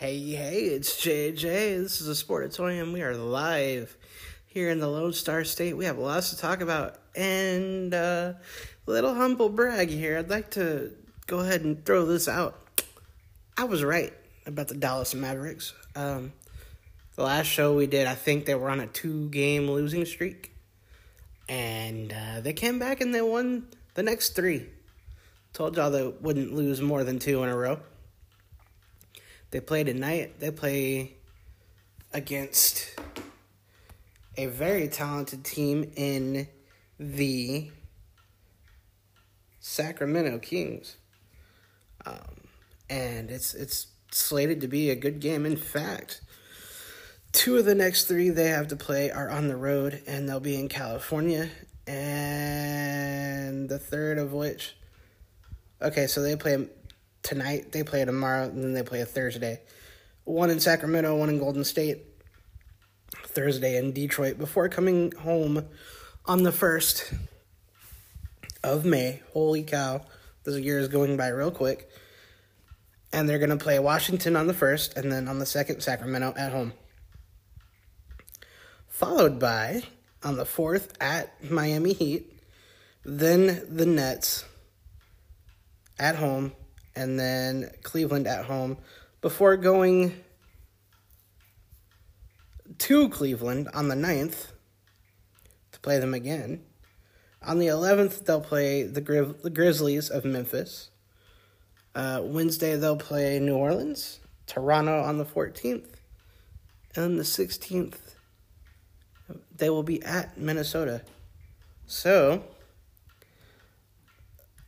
Hey, hey, it's JJ. This is a Sportatorium. We are live here in the Lone Star State. We have lots to talk about. And uh, little humble brag here. I'd like to go ahead and throw this out. I was right about the Dallas Mavericks. Um, the last show we did, I think they were on a two game losing streak. And uh, they came back and they won the next three. Told y'all they wouldn't lose more than two in a row. They play tonight. They play against a very talented team in the Sacramento Kings. Um, and it's it's slated to be a good game. In fact, two of the next three they have to play are on the road, and they'll be in California. And the third of which, okay, so they play tonight, they play tomorrow, and then they play a Thursday. One in Sacramento, one in Golden State. Thursday in Detroit before coming home on the 1st of May. Holy cow, this year is going by real quick. And they're going to play Washington on the 1st, and then on the 2nd, Sacramento at home. Followed by, on the 4th, at Miami Heat, then the Nets at home, and then Cleveland at home before going to Cleveland on the 9th to play them again. On the 11th, they'll play the, Gri- the Grizzlies of Memphis. Uh, Wednesday, they'll play New Orleans, Toronto on the 14th, and the 16th, they will be at Minnesota. So,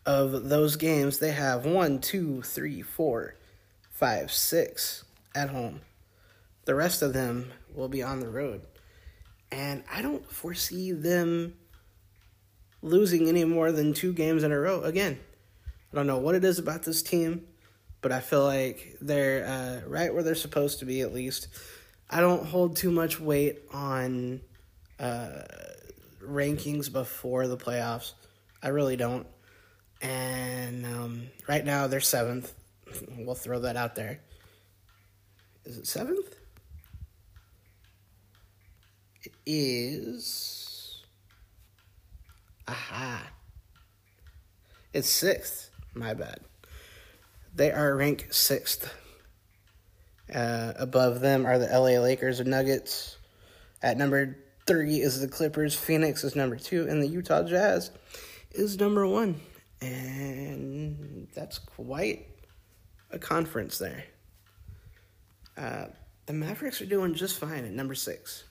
of those games, they have one, two, three, four, five, six at home. The rest of them will be on the road. And I don't foresee them losing any more than two games in a row again. I don't know what it is about this team, but I feel like they're uh, right where they're supposed to be at least. I don't hold too much weight on uh, rankings before the playoffs. I really don't. And um, right now they're seventh. We'll throw that out there. Is it seventh? It is. Aha. It's sixth. My bad. They are ranked sixth. Uh, above them are the LA Lakers and Nuggets. At number three is the Clippers. Phoenix is number two. And the Utah Jazz is number one. And that's quite a conference there. Uh, the Mavericks are doing just fine at number six.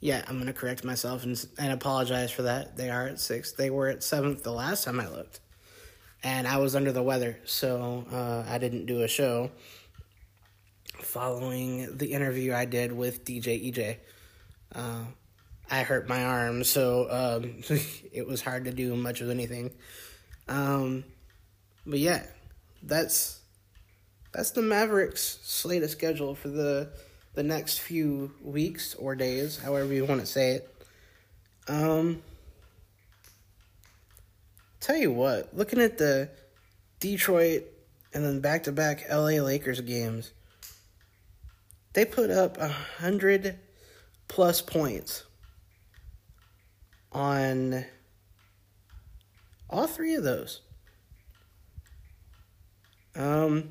Yeah, I'm going to correct myself and, and apologize for that. They are at six. They were at seventh the last time I looked. And I was under the weather, so uh, I didn't do a show following the interview I did with DJ EJ. Uh, I hurt my arm, so um, it was hard to do much of anything. Um, but yeah, that's that's the Mavericks slate of schedule for the the next few weeks or days, however you want to say it. Um, tell you what, looking at the Detroit and then back to back LA Lakers games, they put up a hundred plus points on all three of those. Um,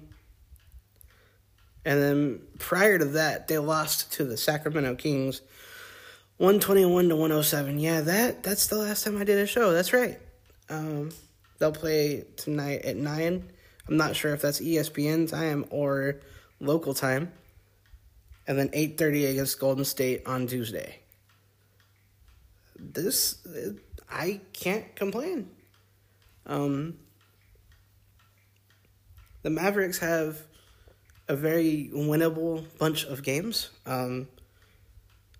and then prior to that, they lost to the Sacramento Kings 121 to 107. Yeah, that that's the last time I did a show. That's right. Um, they'll play tonight at 9. I'm not sure if that's ESPN time or local time. And then 8:30 against Golden State on Tuesday. This I can't complain. Um, the Mavericks have a very winnable bunch of games. Um,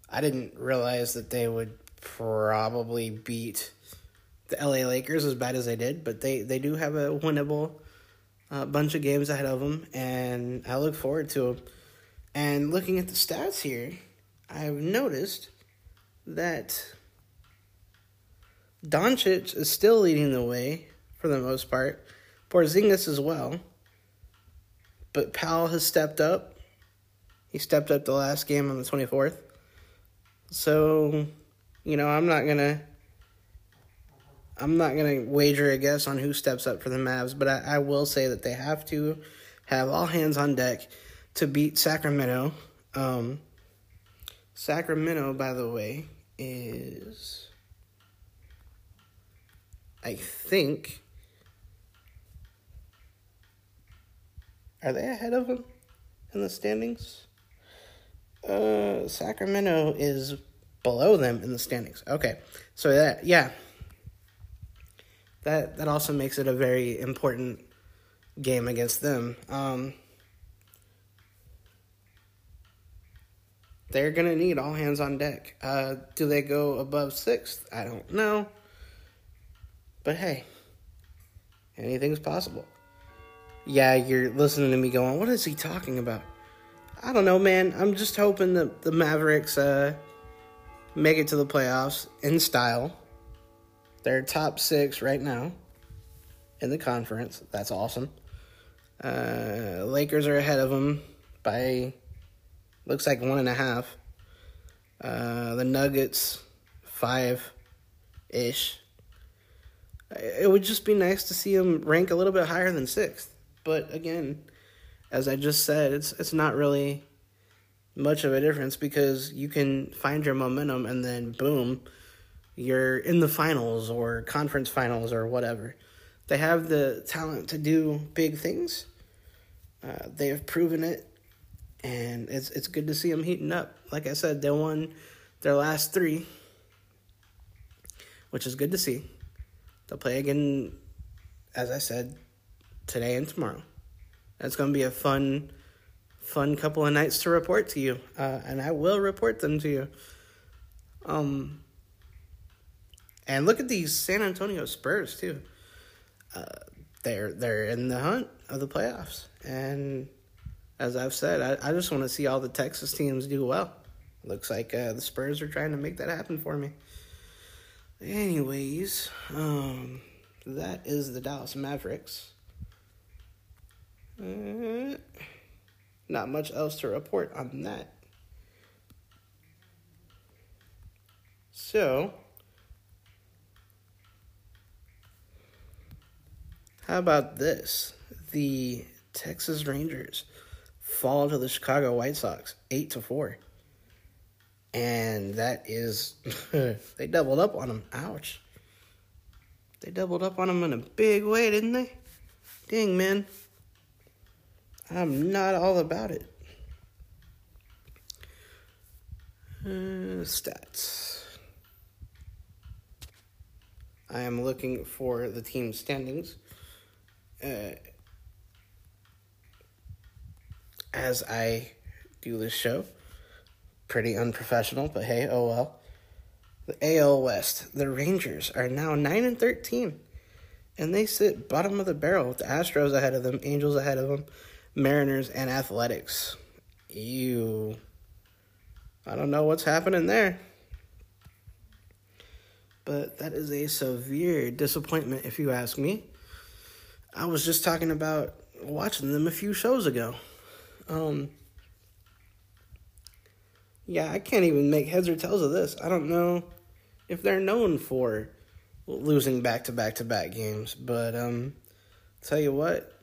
I didn't realize that they would probably beat the LA Lakers as bad as they did, but they, they do have a winnable uh, bunch of games ahead of them, and I look forward to them. And looking at the stats here, I've noticed that Doncic is still leading the way for the most part. Porzingis as well. But Powell has stepped up He stepped up the last game on the 24th. So, you know, I'm not going to I'm not going to wager a guess on who steps up for the Mavs, but I, I will say that they have to have all hands on deck to beat Sacramento. Um, Sacramento, by the way, is I think are they ahead of them in the standings? Uh, Sacramento is below them in the standings. Okay, so that yeah, that that also makes it a very important game against them. Um, they're gonna need all hands on deck. Uh, do they go above sixth? I don't know, but hey, anything's possible. Yeah, you're listening to me going, "What is he talking about?" I don't know, man. I'm just hoping that the Mavericks uh, make it to the playoffs in style. They're top six right now in the conference. That's awesome. Uh, Lakers are ahead of them by looks like one and a half. Uh, the Nuggets five ish. It would just be nice to see them rank a little bit higher than sixth. But again, as I just said, it's it's not really much of a difference because you can find your momentum and then boom, you're in the finals or conference finals or whatever. They have the talent to do big things. Uh, they have proven it, and it's it's good to see them heating up. Like I said, they won their last three, which is good to see. They'll play again, as I said, today and tomorrow. It's going to be a fun, fun couple of nights to report to you, uh, and I will report them to you. Um, and look at these San Antonio Spurs too. Uh, they're they're in the hunt of the playoffs, and as I've said, I, I just want to see all the Texas teams do well. Looks like uh, the Spurs are trying to make that happen for me. Anyways, um, that is the Dallas Mavericks. Uh, not much else to report on that. So, how about this? The Texas Rangers fall to the Chicago White Sox 8 to 4. And that is they doubled up on them. Ouch. They doubled up on them in a big way, didn't they? Dang, man. I'm not all about it. Uh, stats. I am looking for the team standings. Uh, as I do this show. Pretty unprofessional, but hey, oh well. The AL West, the Rangers are now 9 and 13, and they sit bottom of the barrel with the Astros ahead of them, Angels ahead of them, Mariners, and Athletics. You. I don't know what's happening there. But that is a severe disappointment, if you ask me. I was just talking about watching them a few shows ago. Um, yeah, I can't even make heads or tails of this. I don't know if they're known for losing back to back to back games, but um, tell you what,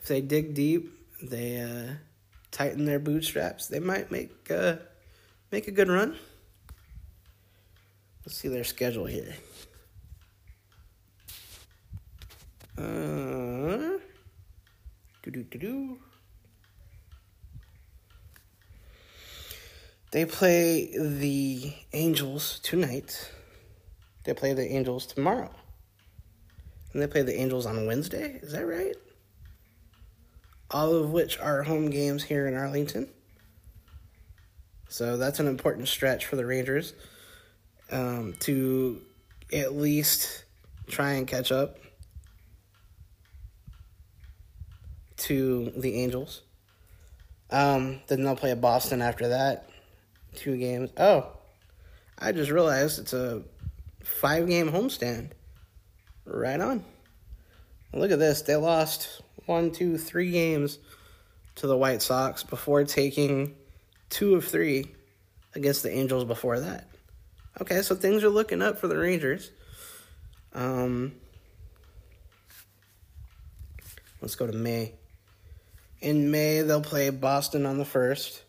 if they dig deep, they uh, tighten their bootstraps, they might make uh, make a good run. Let's see their schedule here. Uh, do do do do. They play the Angels tonight. They play the Angels tomorrow. And they play the Angels on Wednesday. Is that right? All of which are home games here in Arlington. So that's an important stretch for the Rangers um, to at least try and catch up to the Angels. Um, then they'll play Boston after that two games. Oh, I just realized it's a five game homestand. Right on. Look at this. They lost one, two, three games to the White Sox before taking two of three against the Angels before that. Okay, so things are looking up for the Rangers. Um, let's go to May. In May, they'll play Boston on the first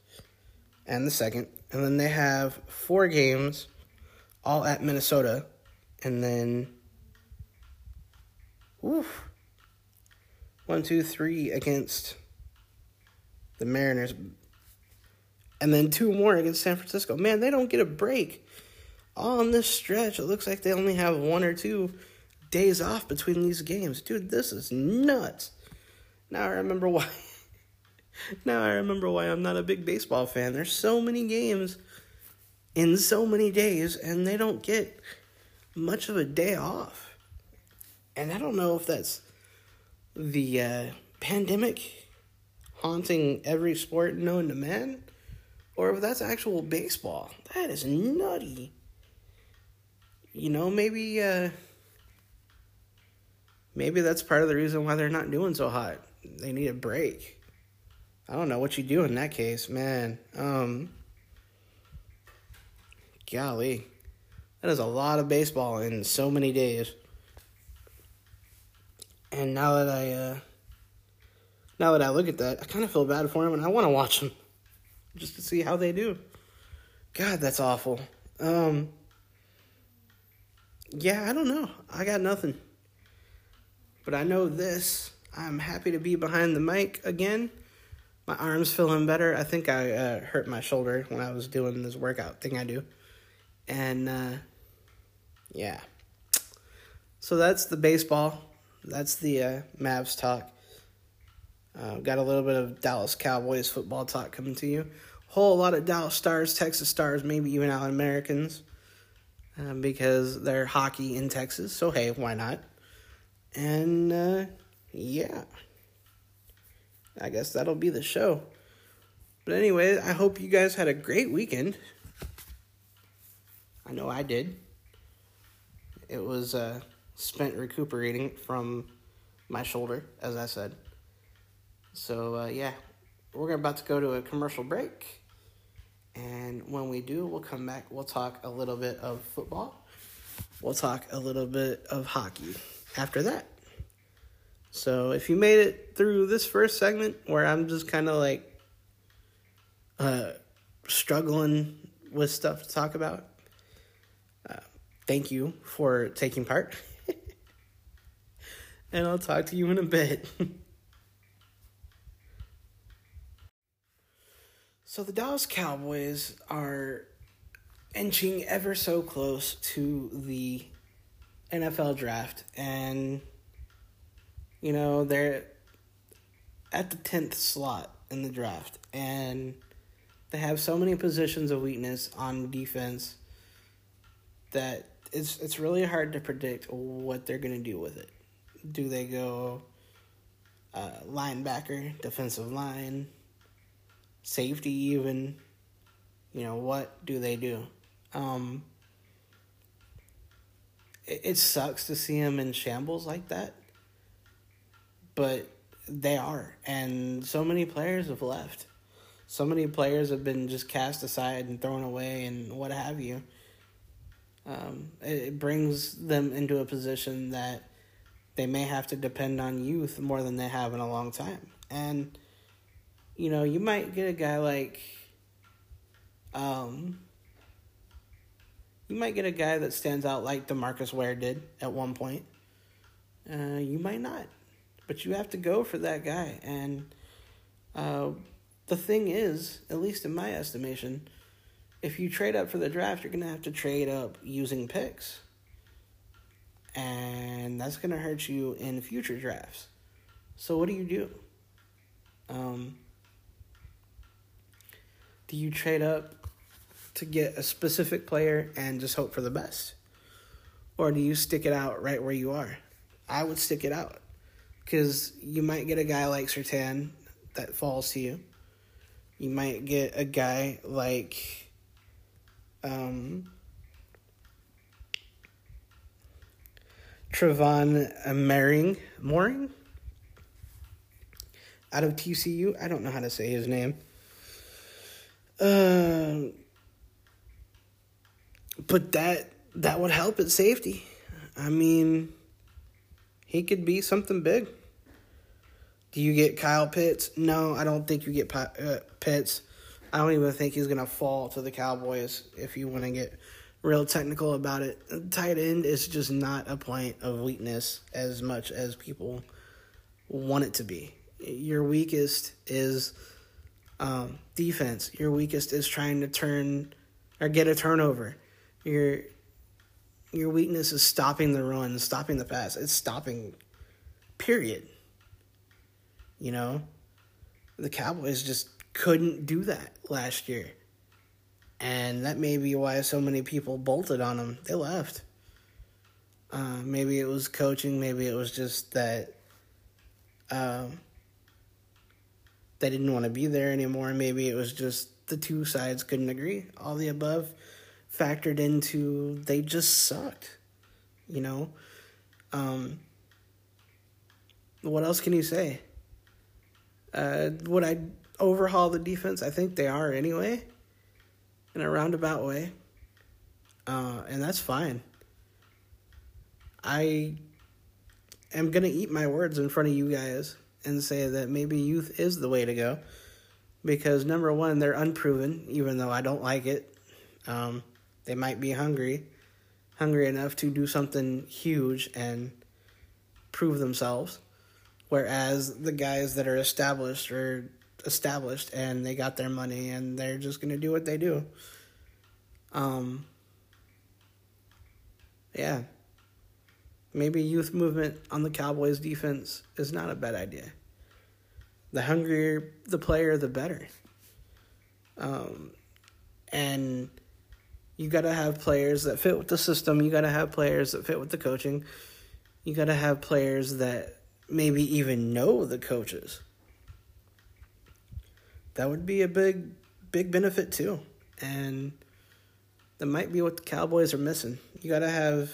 and the second, and then they have four games, all at Minnesota, and then, oof, one, two, three against the Mariners, and then two more against San Francisco. Man, they don't get a break. On this stretch, it looks like they only have one or two days off between these games. Dude, this is nuts. Now I remember why. now I remember why I'm not a big baseball fan. There's so many games in so many days, and they don't get much of a day off. And I don't know if that's the uh, pandemic haunting every sport known to man, or if that's actual baseball. That is nutty. You know, maybe uh, maybe that's part of the reason why they're not doing so hot. They need a break. I don't know what you do in that case, man. Um, golly, that is a lot of baseball in so many days. And now that I uh, now that I look at that, I kind of feel bad for him, and I want to watch him just to see how they do. God, that's awful. Um, yeah, I don't know. I got nothing. But I know this. I'm happy to be behind the mic again. My arm's feeling better. I think I uh, hurt my shoulder when I was doing this workout thing I do. And uh, yeah. So that's the baseball. That's the uh, Mavs talk. Uh, got a little bit of Dallas Cowboys football talk coming to you. Whole lot of Dallas Stars, Texas Stars, maybe even Allen Americans, uh, because they're hockey in Texas. So hey, why not? And uh, yeah, I guess that'll be the show. But anyway, I hope you guys had a great weekend. I know I did. It was uh, spent recuperating from my shoulder, as I said. So, uh, yeah, we're about to go to a commercial break. And when we do, we'll come back. We'll talk a little bit of football. We'll talk a little bit of hockey after that. So, if you made it through this first segment where I'm just kind of like uh, struggling with stuff to talk about, uh, thank you for taking part. And I'll talk to you in a bit. So the Dallas Cowboys are inching ever so close to the NFL draft, and you know they're at the tenth slot in the draft, and they have so many positions of weakness on defense that it's it's really hard to predict what they're gonna do with it. Do they go uh, linebacker, defensive line? safety even? You know what do they do? Um it, it sucks to see them in shambles like that but they are. And so many players have left. So many players have been just cast aside and thrown away and what have you. Um, it, it brings them into a position that they may have to depend on youth more than they have in a long time and you know, you might get a guy like, um, you might get a guy that stands out like Demarcus Ware did at one point. Uh, you might not, but you have to go for that guy. And uh, the thing is, at least in my estimation, if you trade up for the draft, you're going to have to trade up using picks. And that's going to hurt you in future drafts. So, what do you do? Um, do you trade up to get a specific player and just hope for the best? Or do you stick it out right where you are? I would stick it out because you might get a guy like Surtain that falls to you. You might get a guy like um, Trevon Moehrig, Mooring out of TCU. I don't know how to say his name. Uh, but that that would help at safety. I mean, he could be something big. Do you get Kyle Pitts? No, I don't think you get uh, Pitts. I don't even think he's gonna fall to the Cowboys if you want to get real technical about it. Tight end is just not a point of weakness as much as people want it to be. Your weakest is um, defense. Your weakest is trying to turn or get a turnover. Your your weakness is stopping the run, stopping the pass. It's stopping. Period. You know, the Cowboys just couldn't do that last year. And that may be why so many people bolted on them. They left. Uh, maybe it was coaching. Maybe it was just that uh, they didn't want to be there anymore. Maybe it was just the two sides couldn't agree. All the above factored into they just sucked. You know? Um, what else can you say? Uh, would I overhaul the defense? I think they are anyway, in a roundabout way. Uh, and that's fine. I am going to eat my words in front of you guys and say that maybe youth is the way to go. Because number one, they're unproven, even though I don't like it. Um, they might be hungry, hungry enough to do something huge and prove themselves. Whereas the guys that are established are established and they got their money and they're just going to do what they do. Um, yeah. Maybe youth movement on the Cowboys defense is not a bad idea. The hungrier the player, the better. Um, and you got to have players that fit with the system. You got to have players that fit with the coaching. You got to have players that maybe even know the coaches. That would be a big, big benefit too. And that might be what the Cowboys are missing. You got to have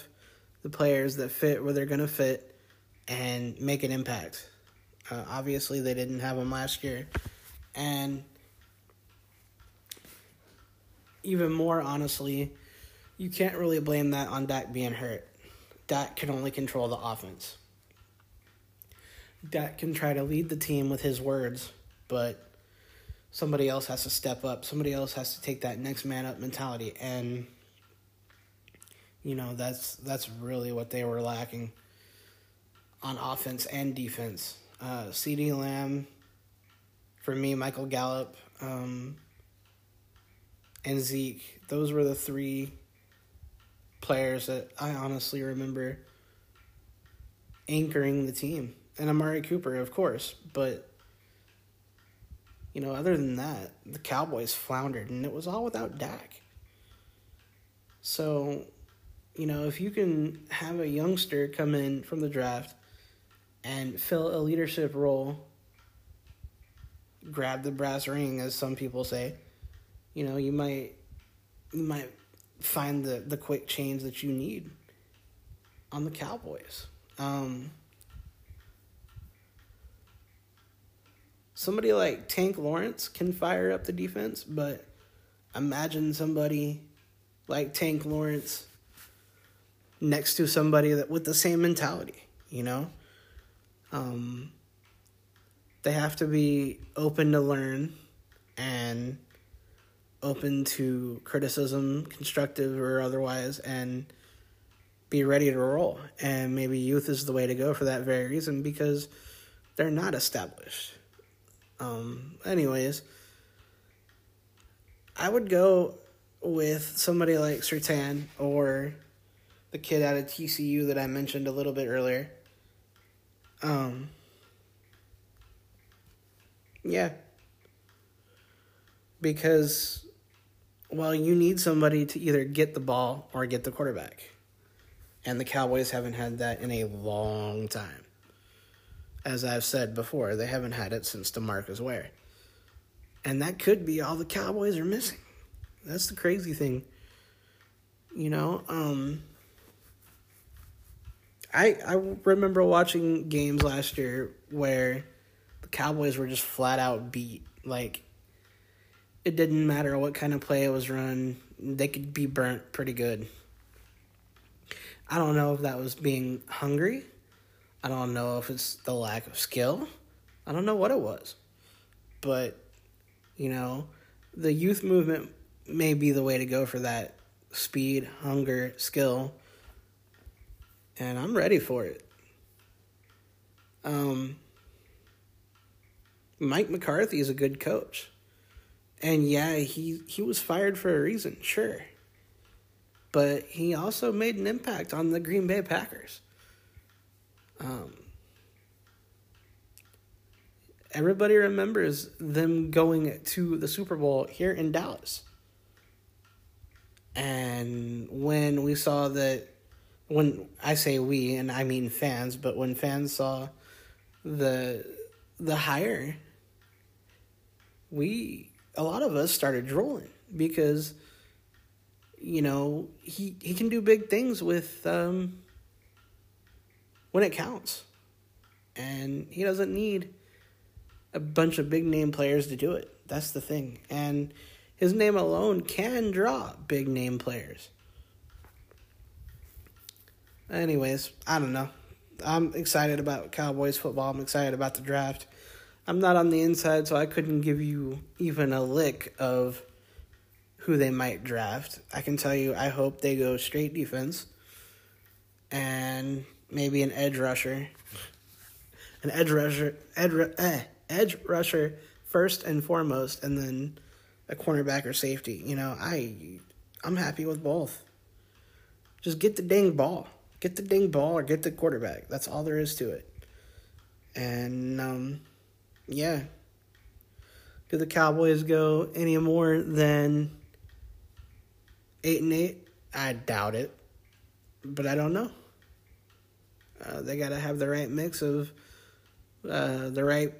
the players that fit where they're going to fit and make an impact. Uh, obviously, they didn't have them last year. And even more honestly, you can't really blame that on Dak being hurt. Dak can only control the offense. Dak can try to lead the team with his words, but somebody else has to step up. Somebody else has to take that next man up mentality, and you know that's that's really what they were lacking on offense and defense. Uh, CeeDee Lamb, for me, Michael Gallup, um, and Zeke. Those were the three players that I honestly remember anchoring the team and Amari Cooper, of course. But you know, other than that, the Cowboys floundered, and it was all without Dak. So, you know, if you can have a youngster come in from the draft and fill a leadership role, grab the brass ring, as some people say, you know, you might you might find the the quick change that you need on the Cowboys. Um, somebody like Tank Lawrence can fire up the defense, but imagine somebody like Tank Lawrence next to somebody that with the same mentality, you know? Um, they have to be open to learn and open to criticism, constructive or otherwise, and be ready to roll. And maybe youth is the way to go for that very reason because they're not established. Um, anyways, I would go with somebody like Surtain or the kid out of TCU that I mentioned a little bit earlier. Um, yeah. Because, well, you need somebody to either get the ball or get the quarterback. And the Cowboys haven't had that in a long time as I've said before, they haven't had it since DeMarcus Ware. And that could be all the Cowboys are missing. That's the crazy thing. You know, um, I I remember watching games last year where the Cowboys were just flat out beat. Like it didn't matter what kind of play it was run, they could be burnt pretty good. I don't know if that was being hungry. I don't know if it's the lack of skill. I don't know what it was. But, you know, the youth movement may be the way to go for that speed, hunger, skill. And I'm ready for it. Um, Mike McCarthy is a good coach. And yeah, he, he was fired for a reason, sure. But he also made an impact on the Green Bay Packers. Um, everybody remembers them going to the Super Bowl here in Dallas. And when we saw that, when I say we, and I mean fans, but when fans saw the the hire, we a lot of us started drooling because you know he he can do big things with um, when it counts, and he doesn't need a bunch of big name players to do it. That's the thing, and his name alone can draw big name players. Anyways, I don't know. I'm excited about Cowboys football. I'm excited about the draft. I'm not on the inside, so I couldn't give you even a lick of who they might draft. I can tell you, I hope they go straight defense and maybe an edge rusher. An edge rusher, edge, eh, edge rusher first and foremost, and then a cornerback or safety. You know, I, I'm happy with both. Just get the dang ball. Get the dang ball or get the quarterback. That's all there is to it. And um, yeah. Do the Cowboys go any more than eight and eight? I doubt it, but I don't know. Uh, they got to have the right mix of uh, the right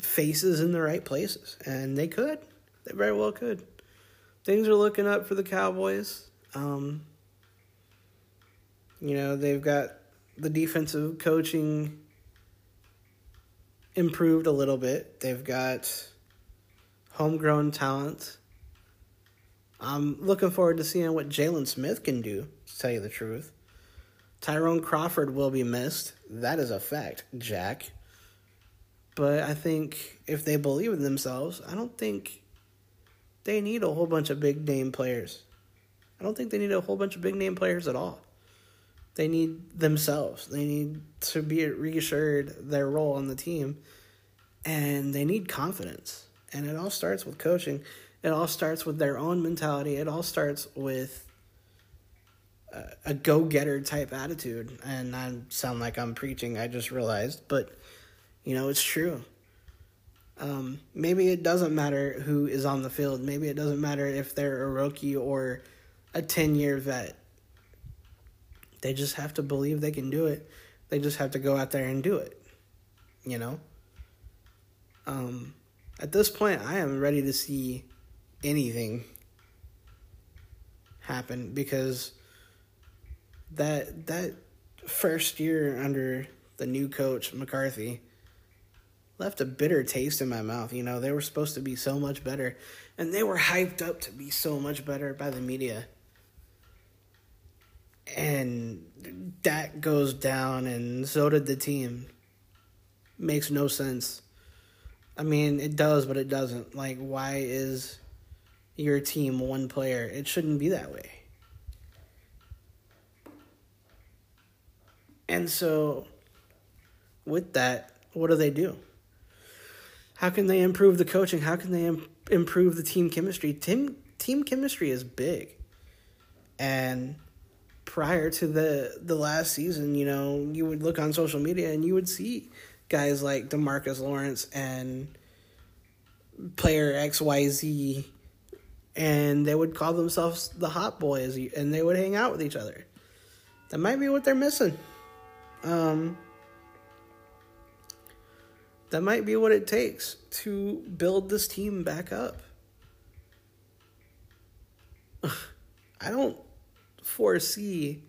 faces in the right places, and they could. They very well could. Things are looking up for the Cowboys. Um, you know, they've got the defensive coaching improved a little bit. They've got homegrown talent. I'm looking forward to seeing what Jaylon Smith can do, to tell you the truth. Tyrone Crawford will be missed. That is a fact, Jack. But I think if they believe in themselves, I don't think they need a whole bunch of big name players. I don't think they need a whole bunch of big name players at all. They need themselves. They need to be reassured their role on the team, and they need confidence. And it all starts with coaching. It all starts with their own mentality. It all starts with a, go getter type attitude. And I sound like I'm preaching, I just realized, but you know, it's true. Um, maybe it doesn't matter who is on the field. Maybe it doesn't matter if they're a rookie or a 10 year vet. They just have to believe they can do it. They just have to go out there and do it. You know? Um, at this point, I am ready to see anything happen because that that first year under the new coach McCarthy left a bitter taste in my mouth. You know, they were supposed to be so much better, and they were hyped up to be so much better by the media. And that goes down, and so did the team. Makes no sense. I mean, it does, but it doesn't. Like, why is your team one player? It shouldn't be that way. And so, with that, what do they do? How can they improve the coaching? How can they Im- improve the team chemistry? Team team chemistry is big, and prior to the the last season, you know, you would look on social media and you would see guys like Demarcus Lawrence and player XYZ and they would call themselves the hot boys and they would hang out with each other. That might be what they're missing. Um, that might be what it takes to build this team back up. I don't foresee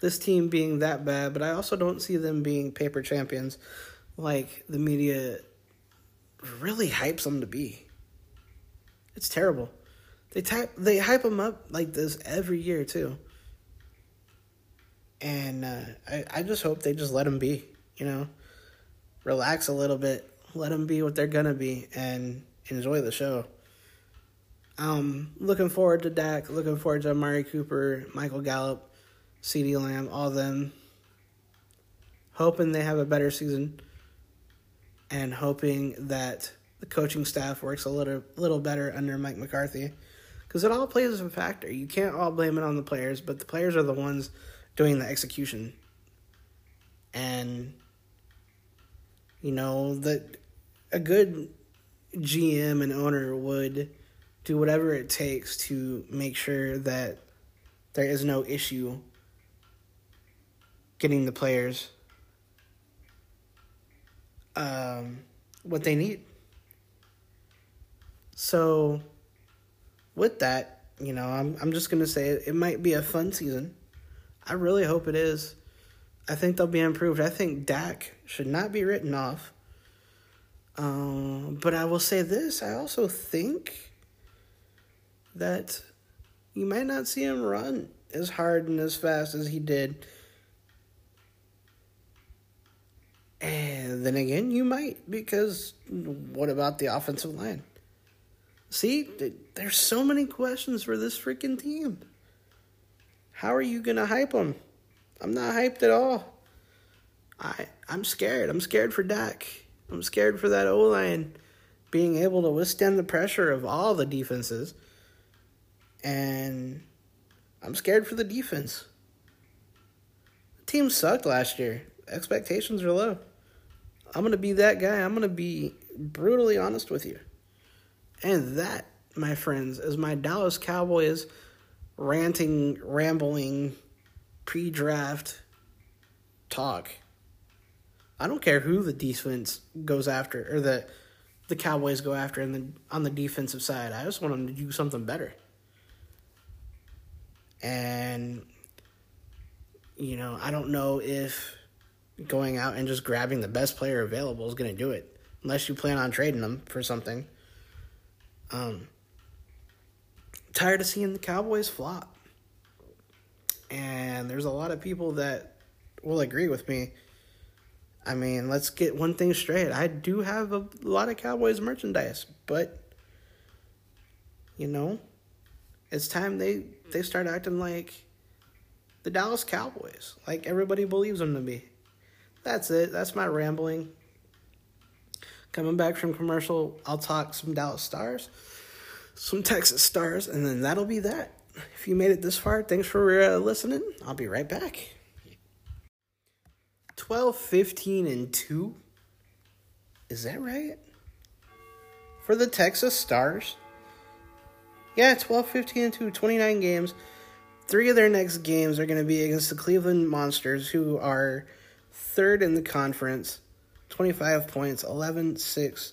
this team being that bad, but I also don't see them being paper champions like the media really hypes them to be. It's terrible. They type they hype them up like this every year too. And uh, I I just hope they just let them be. You know, relax a little bit, let them be what they're gonna be, and enjoy the show. Um, looking forward to Dak. Looking forward to Amari Cooper, Michael Gallup, CeeDee Lamb, all them. Hoping they have a better season, and hoping that the coaching staff works a little little better under Mike McCarthy, because it all plays a factor. You can't all blame it on the players, but the players are the ones doing the execution. And you know that a good GM and owner would do whatever it takes to make sure that there is no issue getting the players um, what they need. So, with that, you know, I'm I'm just gonna say it, it might be a fun season. I really hope it is. I think they'll be improved. I think Dak should not be written off. Um, but I will say this: I also think that you might not see him run as hard and as fast as he did. And then again, you might, because what about the offensive line? See, there's so many questions for this freaking team. How are you going to hype them? I'm not hyped at all. I I'm scared. I'm scared for Dak. I'm scared for that O line being able to withstand the pressure of all the defenses. And I'm scared for the defense. The team sucked last year. Expectations are low. I'm going to be that guy. I'm going to be brutally honest with you. And that, my friends, is my Dallas Cowboys ranting, rambling, pre draft talk. I don't care who the defense goes after or the the Cowboys go after in the on the defensive side. I just want them to do something better. And you know, I don't know if going out and just grabbing the best player available is going to do it unless you plan on trading them for something. Um tired of seeing the Cowboys flop. And there's a lot of people that will agree with me. I mean, let's get one thing straight. I do have a lot of Cowboys merchandise, but you know, it's time they they start acting like the Dallas Cowboys, like everybody believes them to be. That's it. That's my rambling. Coming back from commercial, I'll talk some Dallas Stars, some Texas Stars, and then that'll be that. If you made it this far, thanks for uh, listening. I'll be right back. 12, 15, and 2. Is that right? For the Texas Stars? Yeah, 12, 15, and 2, 29 games. Three of their next games are going to be against the Cleveland Monsters, who are third in the conference. 25 points, 11, 6,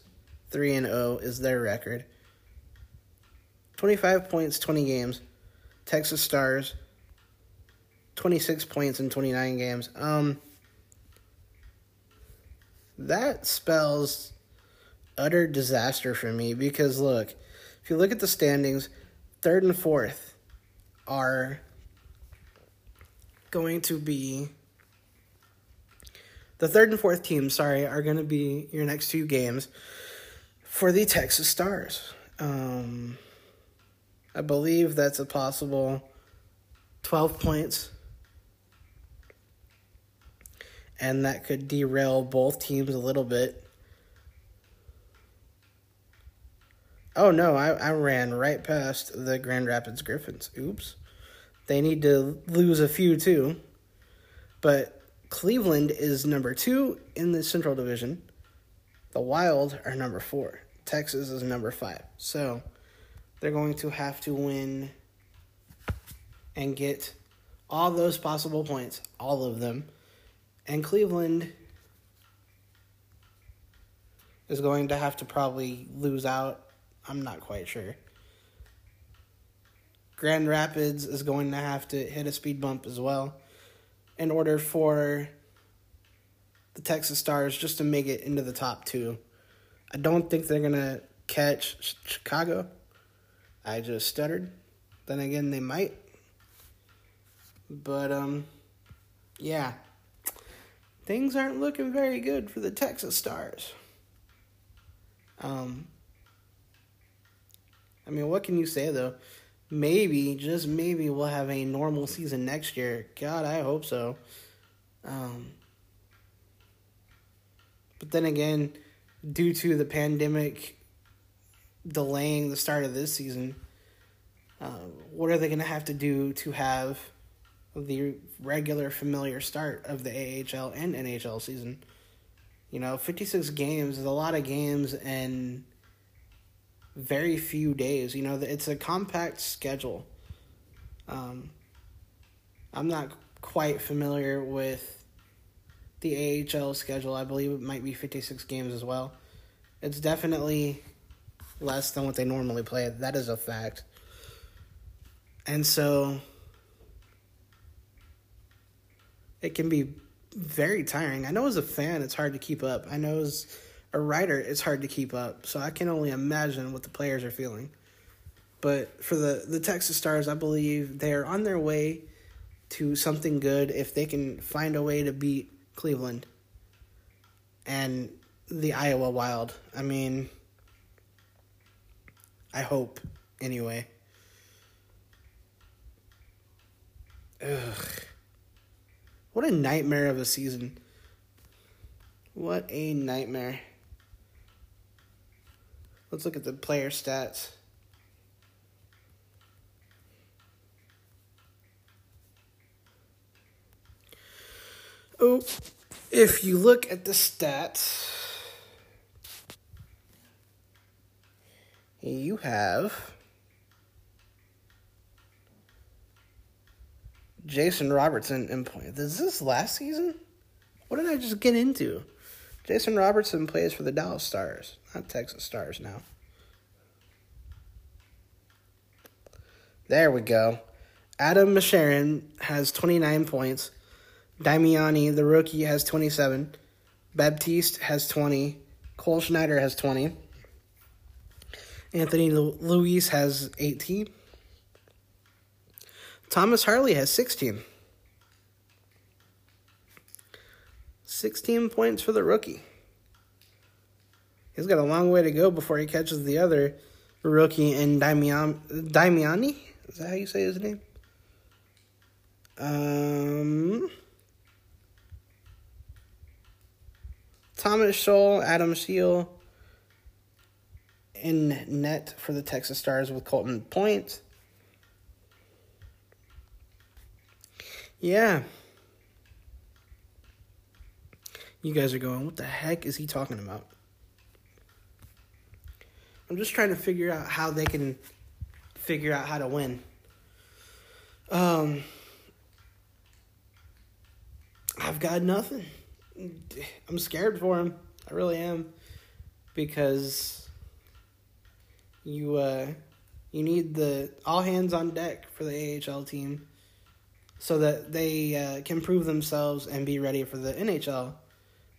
3, and 0 is their record. 25 points, 20 games. Texas Stars, 26 points in 29 games. Um, that spells utter disaster for me because look, if you look at the standings, third and fourth are going to be the third and fourth teams, sorry, are going to be your next two games for the Texas Stars. Um, I believe that's a possible 12 points. And that could derail both teams a little bit. Oh no, I, I ran right past the Grand Rapids Griffins. Oops. They need to lose a few too. But Cleveland is number two in the Central Division. The Wild are number four. Texas is number five. So they're going to have to win and get all those possible points, all of them. And Cleveland is going to have to probably lose out. I'm not quite sure. Grand Rapids is going to have to hit a speed bump as well in order for the Texas Stars just to make it into the top two. I don't think they're going to catch Chicago. I just stuttered. Then again, they might. But, um, yeah. Things aren't looking very good for the Texas Stars. Um, I mean, what can you say, though? Maybe, just maybe, we'll have a normal season next year. God, I hope so. Um, but then again, due to the pandemic delaying the start of this season, uh, what are they going to have to do to have the regular familiar start of the AHL and NHL season? You know, 56 games is a lot of games in very few days. You know, it's a compact schedule. Um, I'm not quite familiar with the AHL schedule. I believe it might be 56 games as well. It's definitely less than what they normally play. That is a fact. And so it can be very tiring. I know as a fan it's hard to keep up. I know as a writer it's hard to keep up. So I can only imagine what the players are feeling. But for the, the Texas Stars, I believe they're on their way to something good if they can find a way to beat Cleveland and the Iowa Wild. I mean, I hope, anyway. Ugh. What a nightmare of a season. What a nightmare. Let's look at the player stats. Oh, if you look at the stats, you have Jason Robertson in point. Is this last season? What did I just get into? Jason Robertson plays for the Dallas Stars, not Texas Stars now. There we go. Adam Mascherin has 29 points. Damiani, the rookie, has 27. Baptiste has 20. Cole Schneider has 20. Anthony Louis has 18. Thomas Harley has 16. 16 points for the rookie. He's got a long way to go before he catches the other rookie in Damian, Damiani. Is that how you say his name? Um, Thomas Scholl, Adam Scheel in net for the Texas Stars with Colton Point. Yeah. You guys are going, what the heck is he talking about? I'm just trying to figure out how they can figure out how to win. Um, I've got nothing. I'm scared for him. I really am, because you uh, you need the all hands on deck for the AHL team, so that they uh, can prove themselves and be ready for the NHL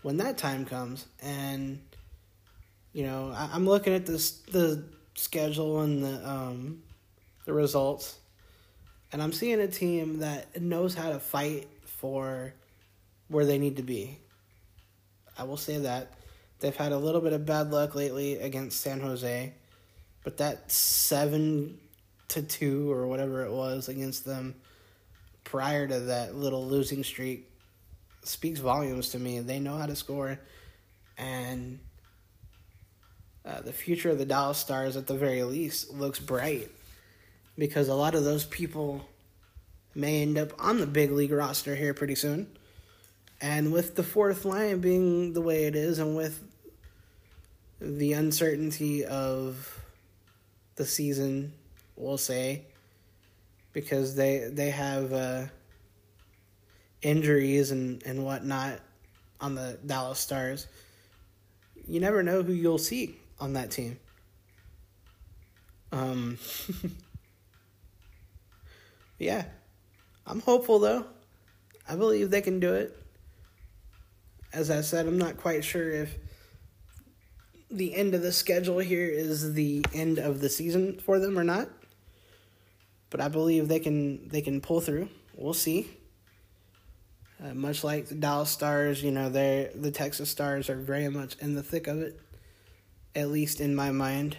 when that time comes. And you know, I, am looking at this the schedule and the um, the results, and I'm seeing a team that knows how to fight for where they need to be. I will say that. They've had a little bit of bad luck lately against San Jose, but that 7 to 2 or whatever it was against them prior to that little losing streak speaks volumes to me. They know how to score and uh, the future of the Dallas Stars at the very least looks bright because a lot of those people may end up on the big league roster here pretty soon. And with the fourth line being the way it is, and with the uncertainty of the season, we'll say, because they they have uh, injuries and, and whatnot on the Dallas Stars, you never know who you'll see on that team. Um, yeah, I'm hopeful though. I believe they can do it as I said, I'm not quite sure if the end of the schedule here is the end of the season for them or not. but I believe they can they can pull through. We'll see. Uh, much like the Dallas Stars, you know, they the Texas Stars are very much in the thick of it, at least in my mind.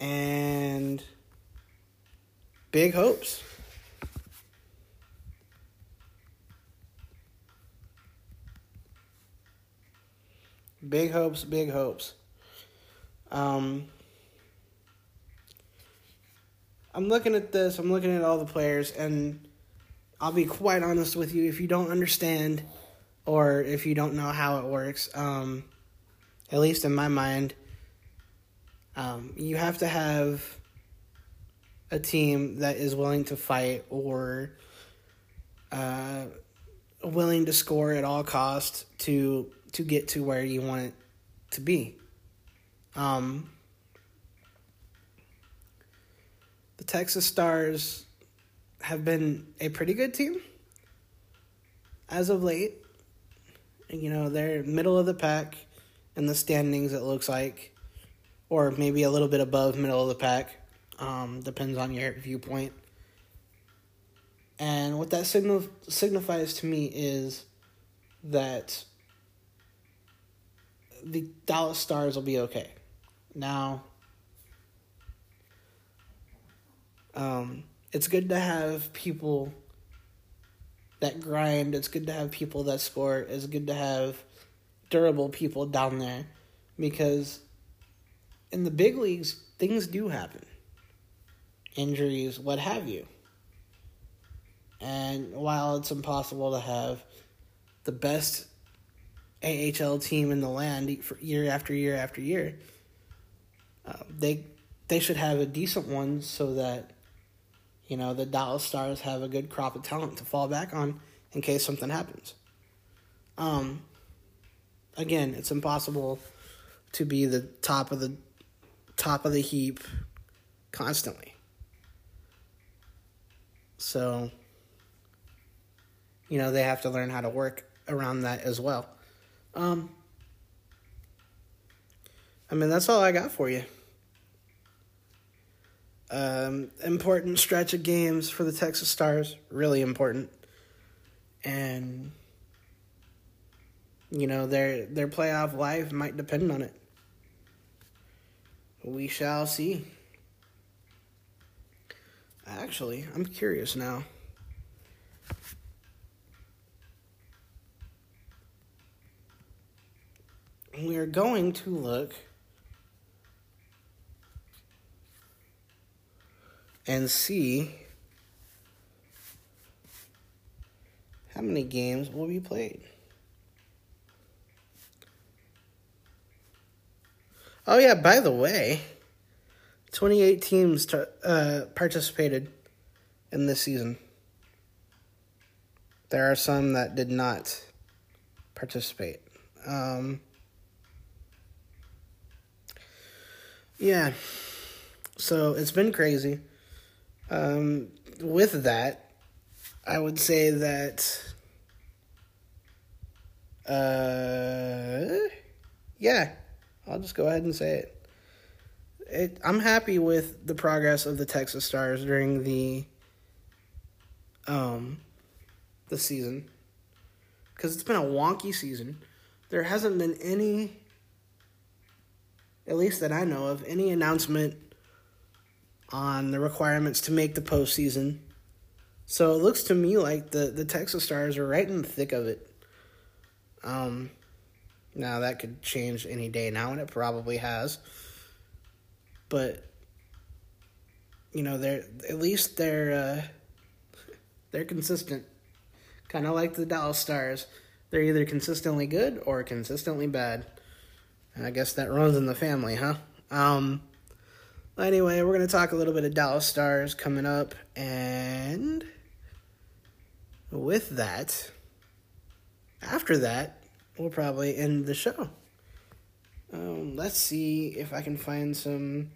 And big hopes. Big hopes, big hopes. Um, I'm looking at this, I'm looking at all the players, and I'll be quite honest with you if you don't understand or if you don't know how it works, um, at least in my mind, um, you have to have a team that is willing to fight or uh, willing to score at all costs to to get to where you want it to be. Um, the Texas Stars have been a pretty good team as of late. You know, they're middle of the pack in the standings, it looks like, or maybe a little bit above middle of the pack. Um, depends on your viewpoint. And what that signif- signifies to me is that the Dallas Stars will be okay. Now, um, it's good to have people that grind. It's good to have people that score. It's good to have durable people down there because in the big leagues, things do happen injuries, what have you. And while it's impossible to have the best AHL team in the land for year after year after year, uh, they they should have a decent one so that you know the Dallas Stars have a good crop of talent to fall back on in case something happens. Um, again, it's impossible to be the top of the top of the heap constantly. So, you know, they have to learn how to work around that as well. Um, I mean, that's all I got for you. Um, important stretch of games for the Texas Stars, really important, and you know their their playoff life might depend on it. We shall see. Actually, I'm curious now. We are going to look and see how many games will be played. Oh, yeah, by the way. 28 teams uh, participated in this season. There are some that did not participate. Um, yeah, so it's been crazy. Um, with that, I would say that, uh, yeah, I'll just go ahead and say it it, I'm happy with the progress of the Texas Stars during the um the season because it's been a wonky season. There hasn't been any, at least that I know of, any announcement on the requirements to make the postseason. So it looks to me like the, the Texas Stars are right in the thick of it. Um, now that could change any day now, and it probably has but you know they're at least they're uh, they're consistent, kind of like the Dallas Stars. They're either consistently good or consistently bad. I guess that runs in the family, huh? Um. Anyway, we're gonna talk a little bit of Dallas Stars coming up, and with that, after that, we'll probably end the show. Um, let's see if I can find some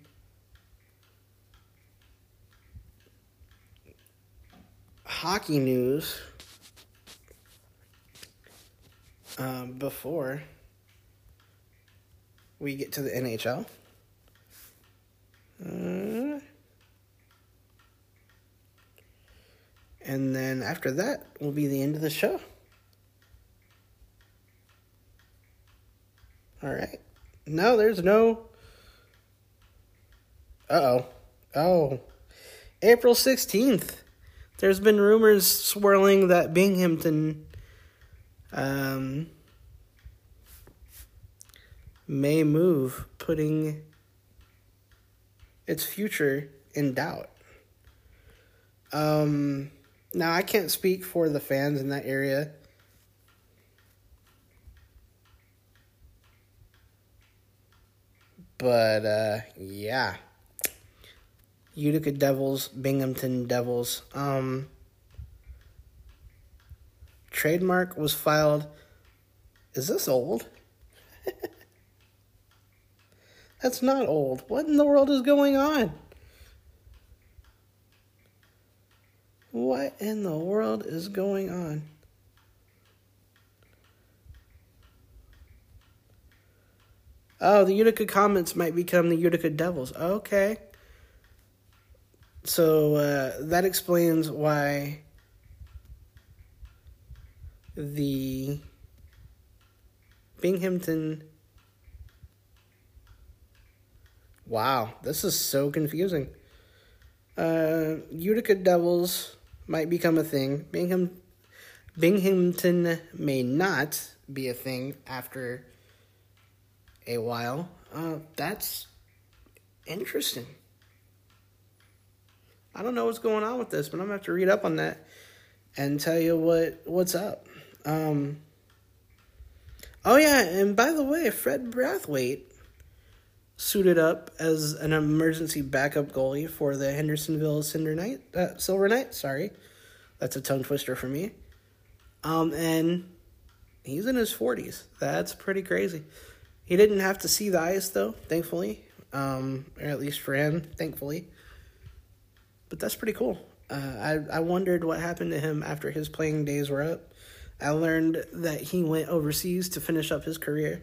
hockey news um, before we get to the NHL. Hmm. And then after that will be the end of the show. All right. No, there's no. Uh oh. Oh. April 16th. There's been rumors swirling that Binghamton. Um, may move, putting its future in doubt. Um, now, I can't speak for the fans in that area. But, uh, yeah. Utica Devils, Binghamton Devils. Um, trademark was filed. Is this old? That's not old. What in the world is going on? What in the world is going on? Oh, the Utica Comets might become the Utica Devils. Okay. So uh, that explains why the Binghamton. Wow, this is so confusing. Uh, Utica Devils might become a thing. Bingham, Binghamton may not be a thing after a while. Uh, that's interesting. I don't know what's going on with this, but I'm gonna have to read up on that and tell you what what's up. Um, oh yeah, and by the way, Fred Brathwaite suited up as an emergency backup goalie for the Hendersonville Cinder Knight, uh, Silver Knight. Sorry, that's a tongue twister for me. Um, and he's in his forties. That's pretty crazy. He didn't have to see the ice though, thankfully, um, or at least for him, thankfully. But that's pretty cool. Uh, I I wondered what happened to him after his playing days were up. I learned that he went overseas to finish up his career,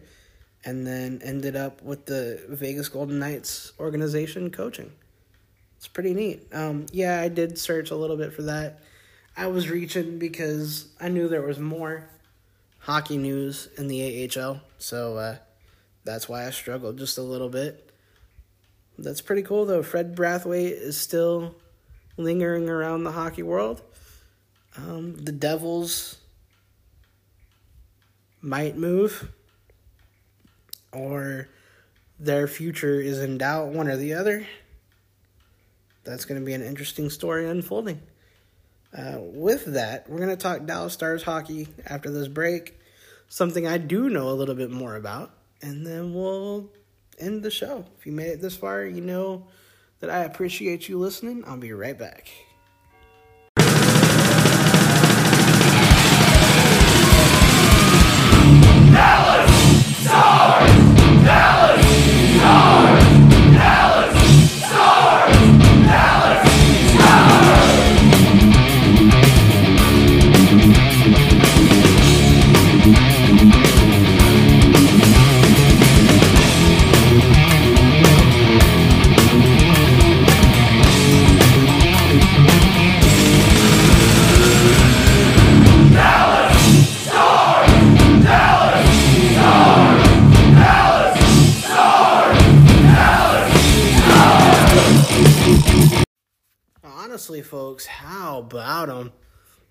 and then ended up with the Vegas Golden Knights organization coaching. It's pretty neat. Um, yeah, I did search a little bit for that. I was reaching because I knew there was more hockey news in the AHL, so uh, that's why I struggled just a little bit. That's pretty cool though. Fred Brathwaite is still lingering around the hockey world. Um, the Devils might move, or their future is in doubt, one or the other. That's going to be an interesting story unfolding. Uh, with that, we're going to talk Dallas Stars hockey after this break, something I do know a little bit more about, and then we'll end the show. If you made it this far, you know that I appreciate you listening. I'll be right back.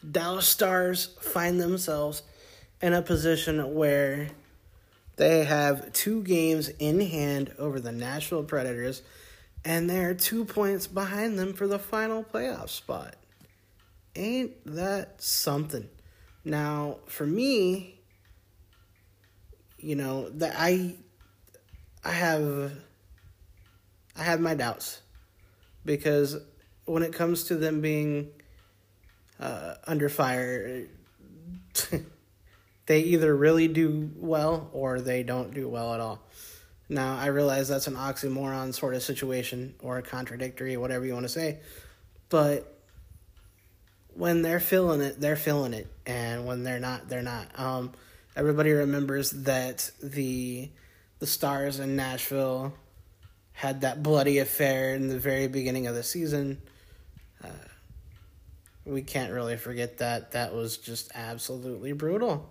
Dallas Stars find themselves in a position where they have two games in hand over the Nashville Predators, and they're two points behind them for the final playoff spot. Ain't that something? Now, for me, you know that I, I have, I have my doubts because when it comes to them being uh, under fire, they either really do well or they don't do well at all. Now, I realize that's an oxymoron sort of situation or a contradictory, whatever you want to say, but when they're feeling it, they're feeling it, and when they're not, they're not. Um, everybody remembers that the the stars in Nashville had that bloody affair in the very beginning of the season. Uh, we can't really forget that. That was just absolutely brutal.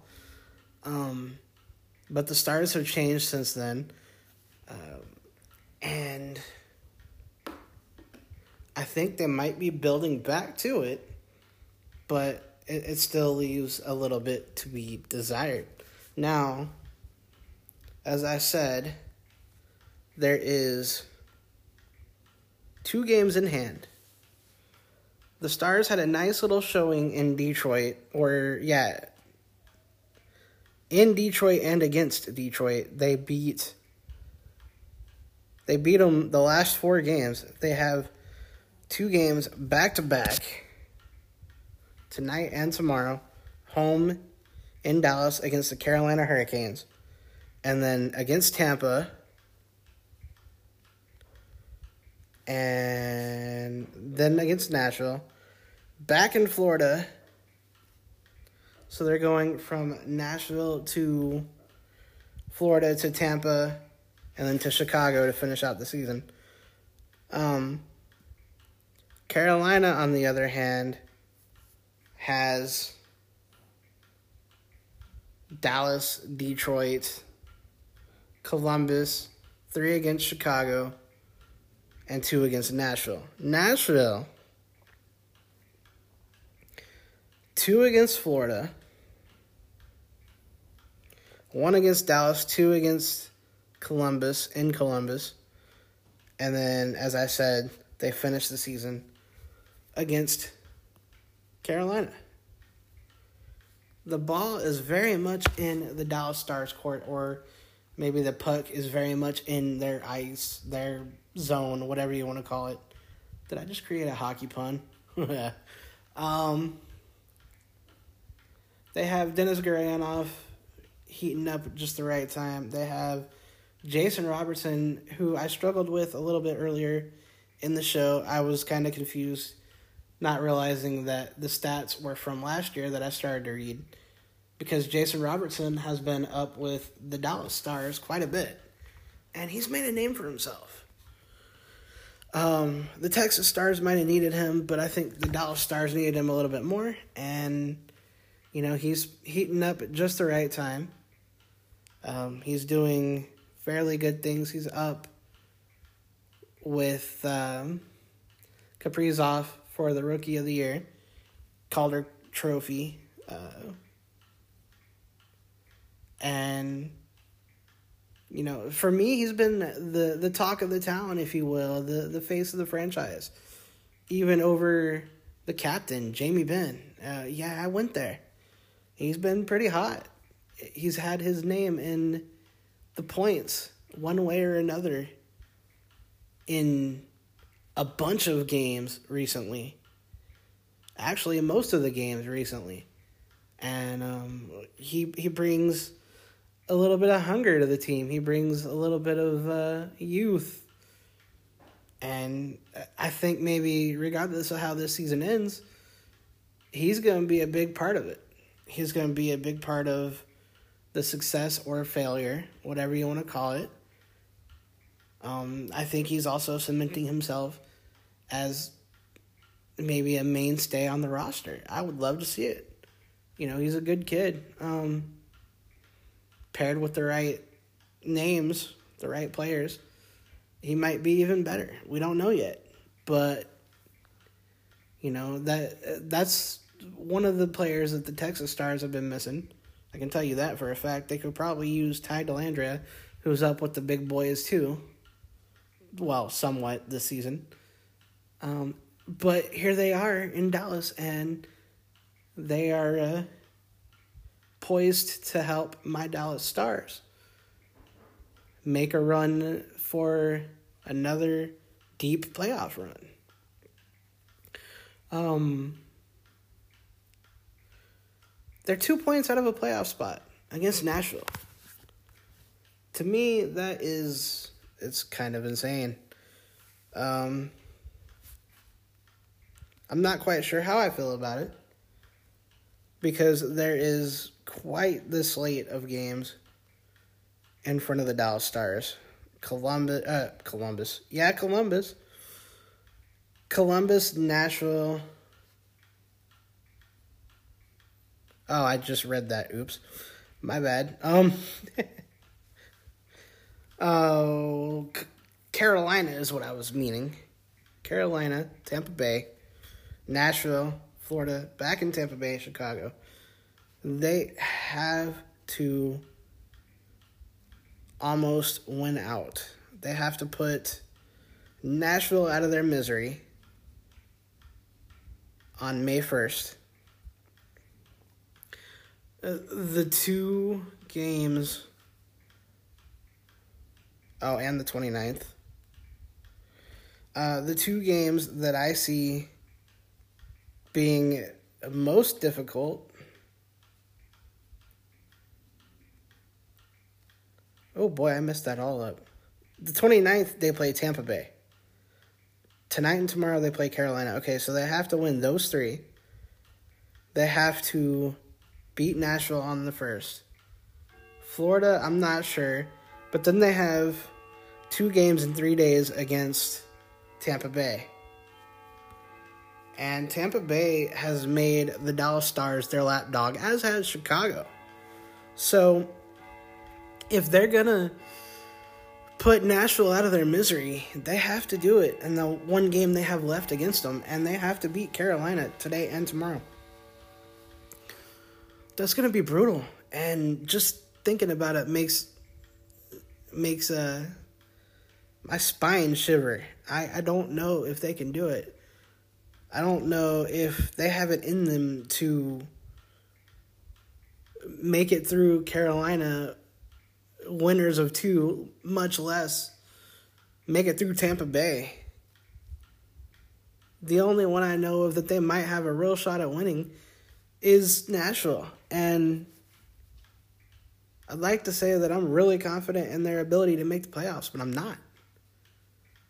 Um, but the stars have changed since then. Um, and I think they might be building back to it, but it, it still leaves a little bit to be desired. Now, as I said, there is two games in hand. The Stars had a nice little showing in Detroit, or yeah, in Detroit and against Detroit. They beat they beat them the last four games. They have two games back to back tonight and tomorrow, home in Dallas against the Carolina Hurricanes, and then against Tampa, and then against Nashville, back in Florida. So they're going from Nashville to Florida to Tampa and then to Chicago to finish out the season. Um, Carolina, on the other hand, has Dallas, Detroit, Columbus, three against Chicago, and two against Nashville. Nashville, two against Florida, one against Dallas, two against Columbus in Columbus. And then, as I said, they finished the season against Carolina. The ball is very much in the Dallas Stars court, or maybe the puck is very much in their ice, their zone, whatever you want to call it. Did I just create a hockey pun? um, they have Denis Gurianov heating up just the right time. They have Jason Robertson, who I struggled with a little bit earlier in the show. I was kind of confused, not realizing that the stats were from last year that I started to read. Because Jason Robertson has been up with the Dallas Stars quite a bit, and he's made a name for himself. Um, the Texas Stars might have needed him, but I think the Dallas Stars needed him a little bit more, and you know he's heating up at just the right time. Um, he's doing fairly good things. He's up with um, Kaprizov for the Rookie of the Year, Calder Trophy, uh, and you know, for me, he's been the the talk of the town, if you will, the the face of the franchise, even over the captain, Jamie Benn. Uh, yeah, I went there. He's been pretty hot. He's had his name in the points one way or another in a bunch of games recently. Actually, most of the games recently. And um, he he brings a little bit of hunger to the team. He brings a little bit of uh, youth. And I think maybe, regardless of how this season ends, he's going to be a big part of it. He's going to be a big part of the success or failure, whatever you want to call it. Um, I think he's also cementing himself as maybe a mainstay on the roster. I would love to see it. You know, he's a good kid. Um, paired with the right names, the right players, he might be even better. We don't know yet, but you know that that's one of the players that the Texas Stars have been missing. I can tell you that for a fact. They could probably use Ty Dellandrea, who's up with the big boys too. Well, somewhat this season. Um, but here they are in Dallas, and they are uh, poised to help my Dallas Stars make a run for another deep playoff run. Um, they're two points out of a playoff spot against Nashville. To me, that is it's kind of insane. Um, I'm not quite sure how I feel about it because there is quite the slate of games in front of the Dallas Stars. Columbus, uh, Columbus, yeah, Columbus, Columbus, Nashville, Oh, I just read that. Oops. My bad. Um Oh, C- Carolina is what I was meaning. Carolina, Tampa Bay, Nashville, Florida, back in Tampa Bay, Chicago. They have to almost win out. They have to put Nashville out of their misery on May 1st. Uh, the two games. Oh, and the 29th. Uh, the two games that I see being most difficult. Oh boy, I messed that all up. The 29th, they play Tampa Bay. Tonight and tomorrow, they play Carolina. Okay, so they have to win those three. They have to beat Nashville on the first. Florida, I'm not sure. But then they have two games in three days against Tampa Bay. And Tampa Bay has made the Dallas Stars their lapdog, as has Chicago. So, if they're to put Nashville out of their misery, they have to do it in the one game they have left against them, and they have to beat Carolina today and tomorrow. That's to be brutal. And just thinking about it makes makes uh my spine shiver. I, I don't know if they can do it. I don't know if they have it in them to make it through Carolina winners of two, much less make it through Tampa Bay. The only one I know of that they might have a real shot at winning is Nashville. And I'd like to say that I'm really confident in their ability to make the playoffs, but I'm not.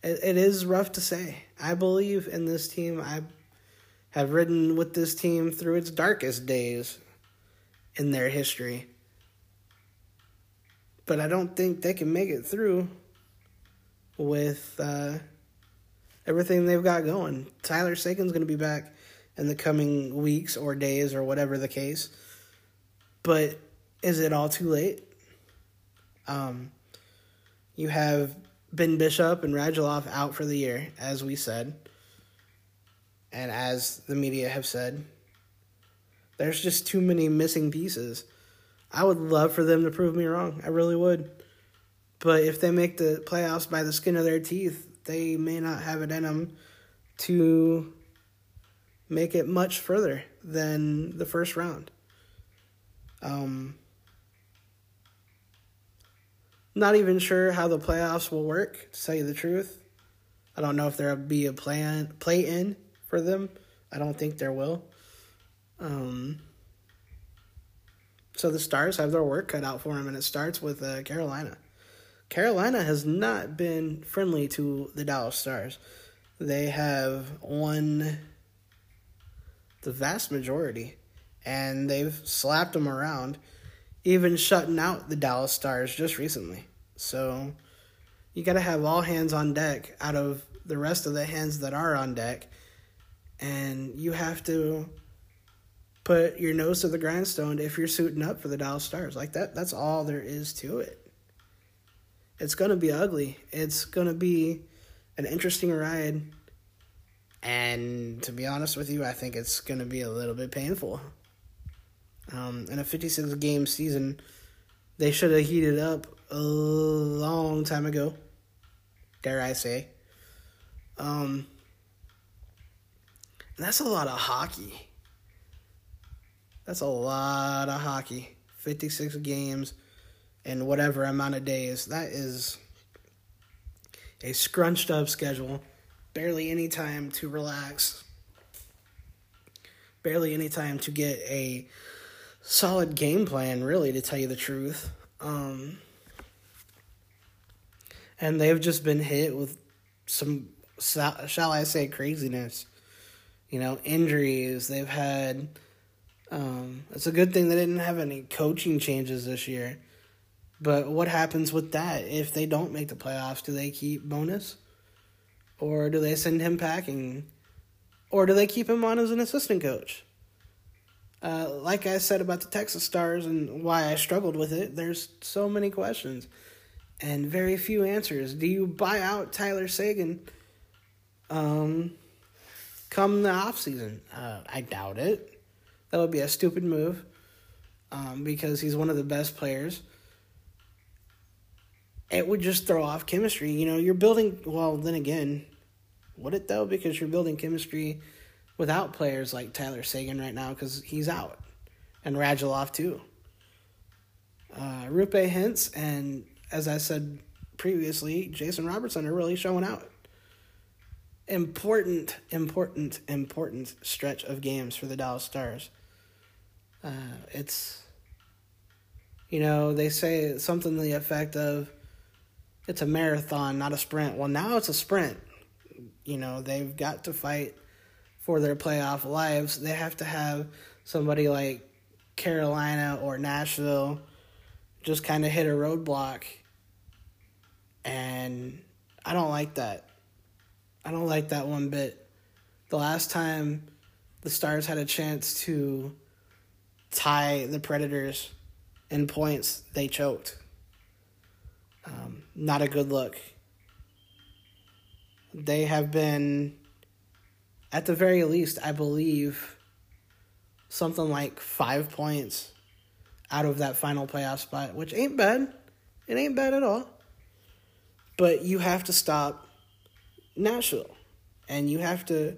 It, it is rough to say. I believe in this team. I have ridden with this team through its darkest days in their history. But I don't think they can make it through with uh, everything they've got going. Tyler Seguin's going to be back in the coming weeks or days or whatever the case. But is it all too late? Um, you have Ben Bishop and Radulov out for the year, as we said, and as the media have said. There's just too many missing pieces. I would love for them to prove me wrong. I really would. But if they make the playoffs by the skin of their teeth, they may not have it in them to make it much further than the first round. Um, not even sure how the playoffs will work, to tell you the truth. I don't know if there'll be a plan play in for them. I don't think there will. Um, so the Stars have their work cut out for them, and it starts with uh, Carolina. Carolina has not been friendly to the Dallas Stars. They have won the vast majority, and they've slapped them around, even shutting out the Dallas Stars just recently. So you got to have all hands on deck out of the rest of the hands that are on deck, and you have to put your nose to the grindstone if you're suiting up for the Dallas Stars. Like that that's all there is to it. It's going to be ugly. It's going to be an interesting ride. And to be honest with you, I think it's going to be a little bit painful. Um, in a 56 game season, they should have heated up a long time ago, dare I say. Um, that's a lot of hockey. That's a lot of hockey. 56 games and whatever amount of days. That is a scrunched up schedule. Barely any time to relax. Barely any time to get a solid game plan, really, to tell you the truth. Um, and they've just been hit with some, shall I say, craziness. You know, injuries. They've had um, it's a good thing they didn't have any coaching changes this year. But what happens with that if they don't make the playoffs? Do they keep Bowness? Or do they send him packing? Or do they keep him on as an assistant coach? Uh, like I said about the Texas Stars and why I struggled with it, there's so many questions and very few answers. Do you buy out Tyler Seguin um, come the off season? Uh, I doubt it. That would be a stupid move um, because he's one of the best players. It would just throw off chemistry. You know, you're building. Well, then again, would it though? Because you're building chemistry without players like Tyler Seguin right now because he's out, and Radulov too. Uh, Roope Hintz and as I said previously, Jason Robertson are really showing out. Important, important, important stretch of games for the Dallas Stars. Uh, it's, you know, they say something to the effect of, it's a marathon, not a sprint. Well, now it's a sprint. You know, they've got to fight for their playoff lives. They have to have somebody like Carolina or Nashville just kind of hit a roadblock. And I don't like that. I don't like that one bit. The last time the Stars had a chance to tie the Predators in points, they choked. Um, not a good look. They have been, at the very least, I believe, something like five points out of that final playoff spot, which ain't bad. It ain't bad at all. But you have to stop Nashville. And you have to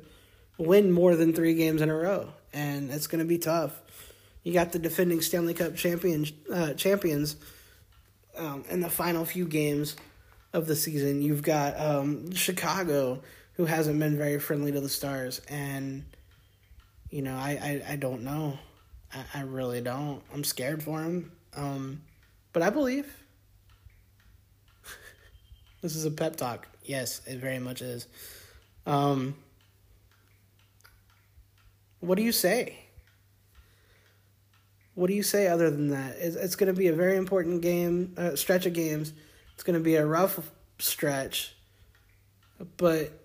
win more than three games in a row. And it's going to be tough. You got the defending Stanley Cup champions, uh, champions um, in the final few games of the season. You've got um, Chicago, who hasn't been very friendly to the Stars. And, you know, I, I, I don't know. I, I really don't. I'm scared for him. Um, but I believe. this is a pep talk. Yes, it very much is. Um, what do you say? What do you say other than that? It's, it's going to be a very important game, uh, stretch of games. It's going to be a rough stretch. But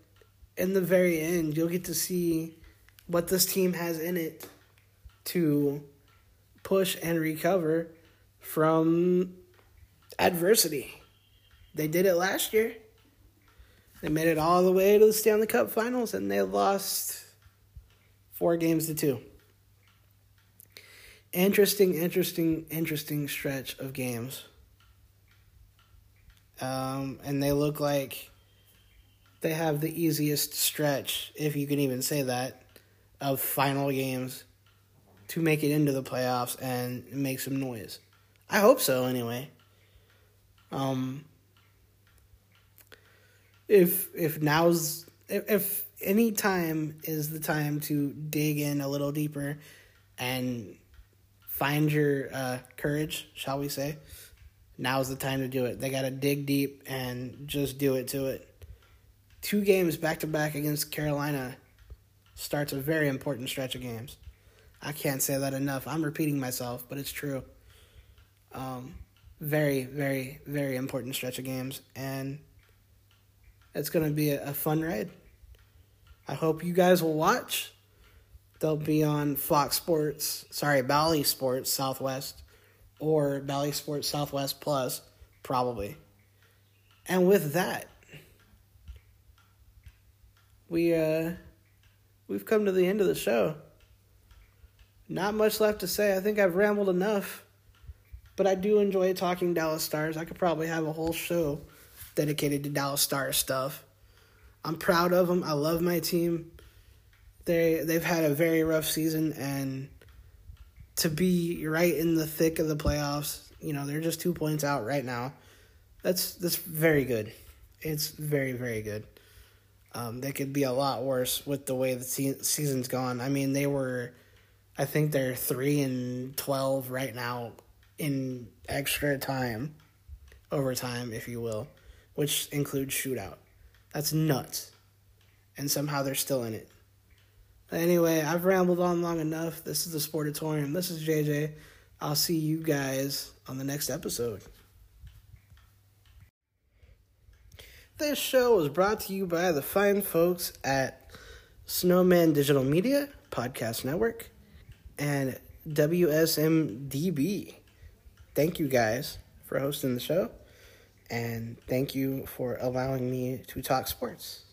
in the very end, you'll get to see what this team has in it to push and recover from adversity. They did it last year. They made it all the way to the Stanley Cup Finals and they lost four games to two. Interesting, interesting, interesting stretch of games. Um, and they look like they have the easiest stretch, if you can even say that, of final games to make it into the playoffs and make some noise. I hope so anyway. Um if if now's if, if any time is the time to dig in a little deeper and find your uh, courage, shall we say? Now's the time to do it. They got to dig deep and just do it to it. Two games back to back against Carolina starts a very important stretch of games. I can't say that enough. I'm repeating myself, but it's true. Um, very, very, very important stretch of games, and it's going to be a, a fun ride. I hope you guys will watch. They'll be on Fox Sports, sorry, Bally Sports Southwest, or Bally Sports Southwest Plus, probably. And with that, we uh, we've come to the end of the show. Not much left to say. I think I've rambled enough. But I do enjoy talking Dallas Stars. I could probably have a whole show dedicated to Dallas Stars stuff. I'm proud of them. I love my team. They they've had a very rough season and to be right in the thick of the playoffs, you know, they're just 2 points out right now. That's that's very good. It's very very good. Um, they could be a lot worse with the way the se- season's gone. I mean, they were I think they're 3 and 12 right now in extra time, overtime, if you will, which includes shootout. That's nuts. And somehow they're still in it. Anyway, I've rambled on long enough. This is the Sportatorium. This is JJ. I'll see you guys on the next episode. This show was brought to you by the fine folks at Snowman Digital Media Podcast Network and WSMDB. Thank you guys for hosting the show, and thank you for allowing me to talk sports.